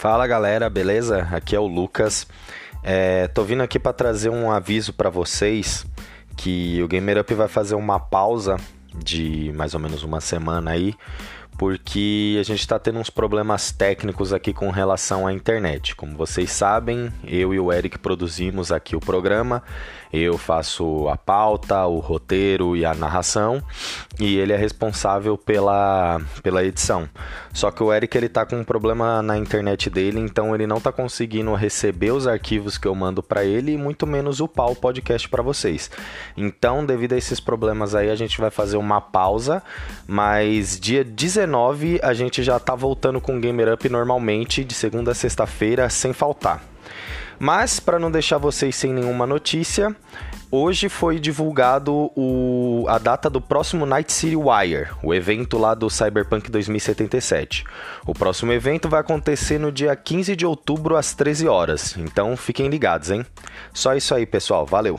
Fala galera, beleza? Aqui é o Lucas. É, tô vindo aqui para trazer um aviso para vocês que o Gamer Up vai fazer uma pausa de mais ou menos uma semana aí, porque a gente está tendo uns problemas técnicos aqui com relação à internet. Como vocês sabem, eu e o Eric produzimos aqui o programa eu faço a pauta, o roteiro e a narração, e ele é responsável pela, pela edição. Só que o Eric ele tá com um problema na internet dele, então ele não tá conseguindo receber os arquivos que eu mando para ele e muito menos upar o podcast para vocês. Então, devido a esses problemas aí, a gente vai fazer uma pausa, mas dia 19 a gente já tá voltando com o Gamer Up normalmente, de segunda a sexta-feira, sem faltar. Mas, para não deixar vocês sem nenhuma notícia, hoje foi divulgado o, a data do próximo Night City Wire, o evento lá do Cyberpunk 2077. O próximo evento vai acontecer no dia 15 de outubro às 13 horas, então fiquem ligados, hein? Só isso aí, pessoal. Valeu!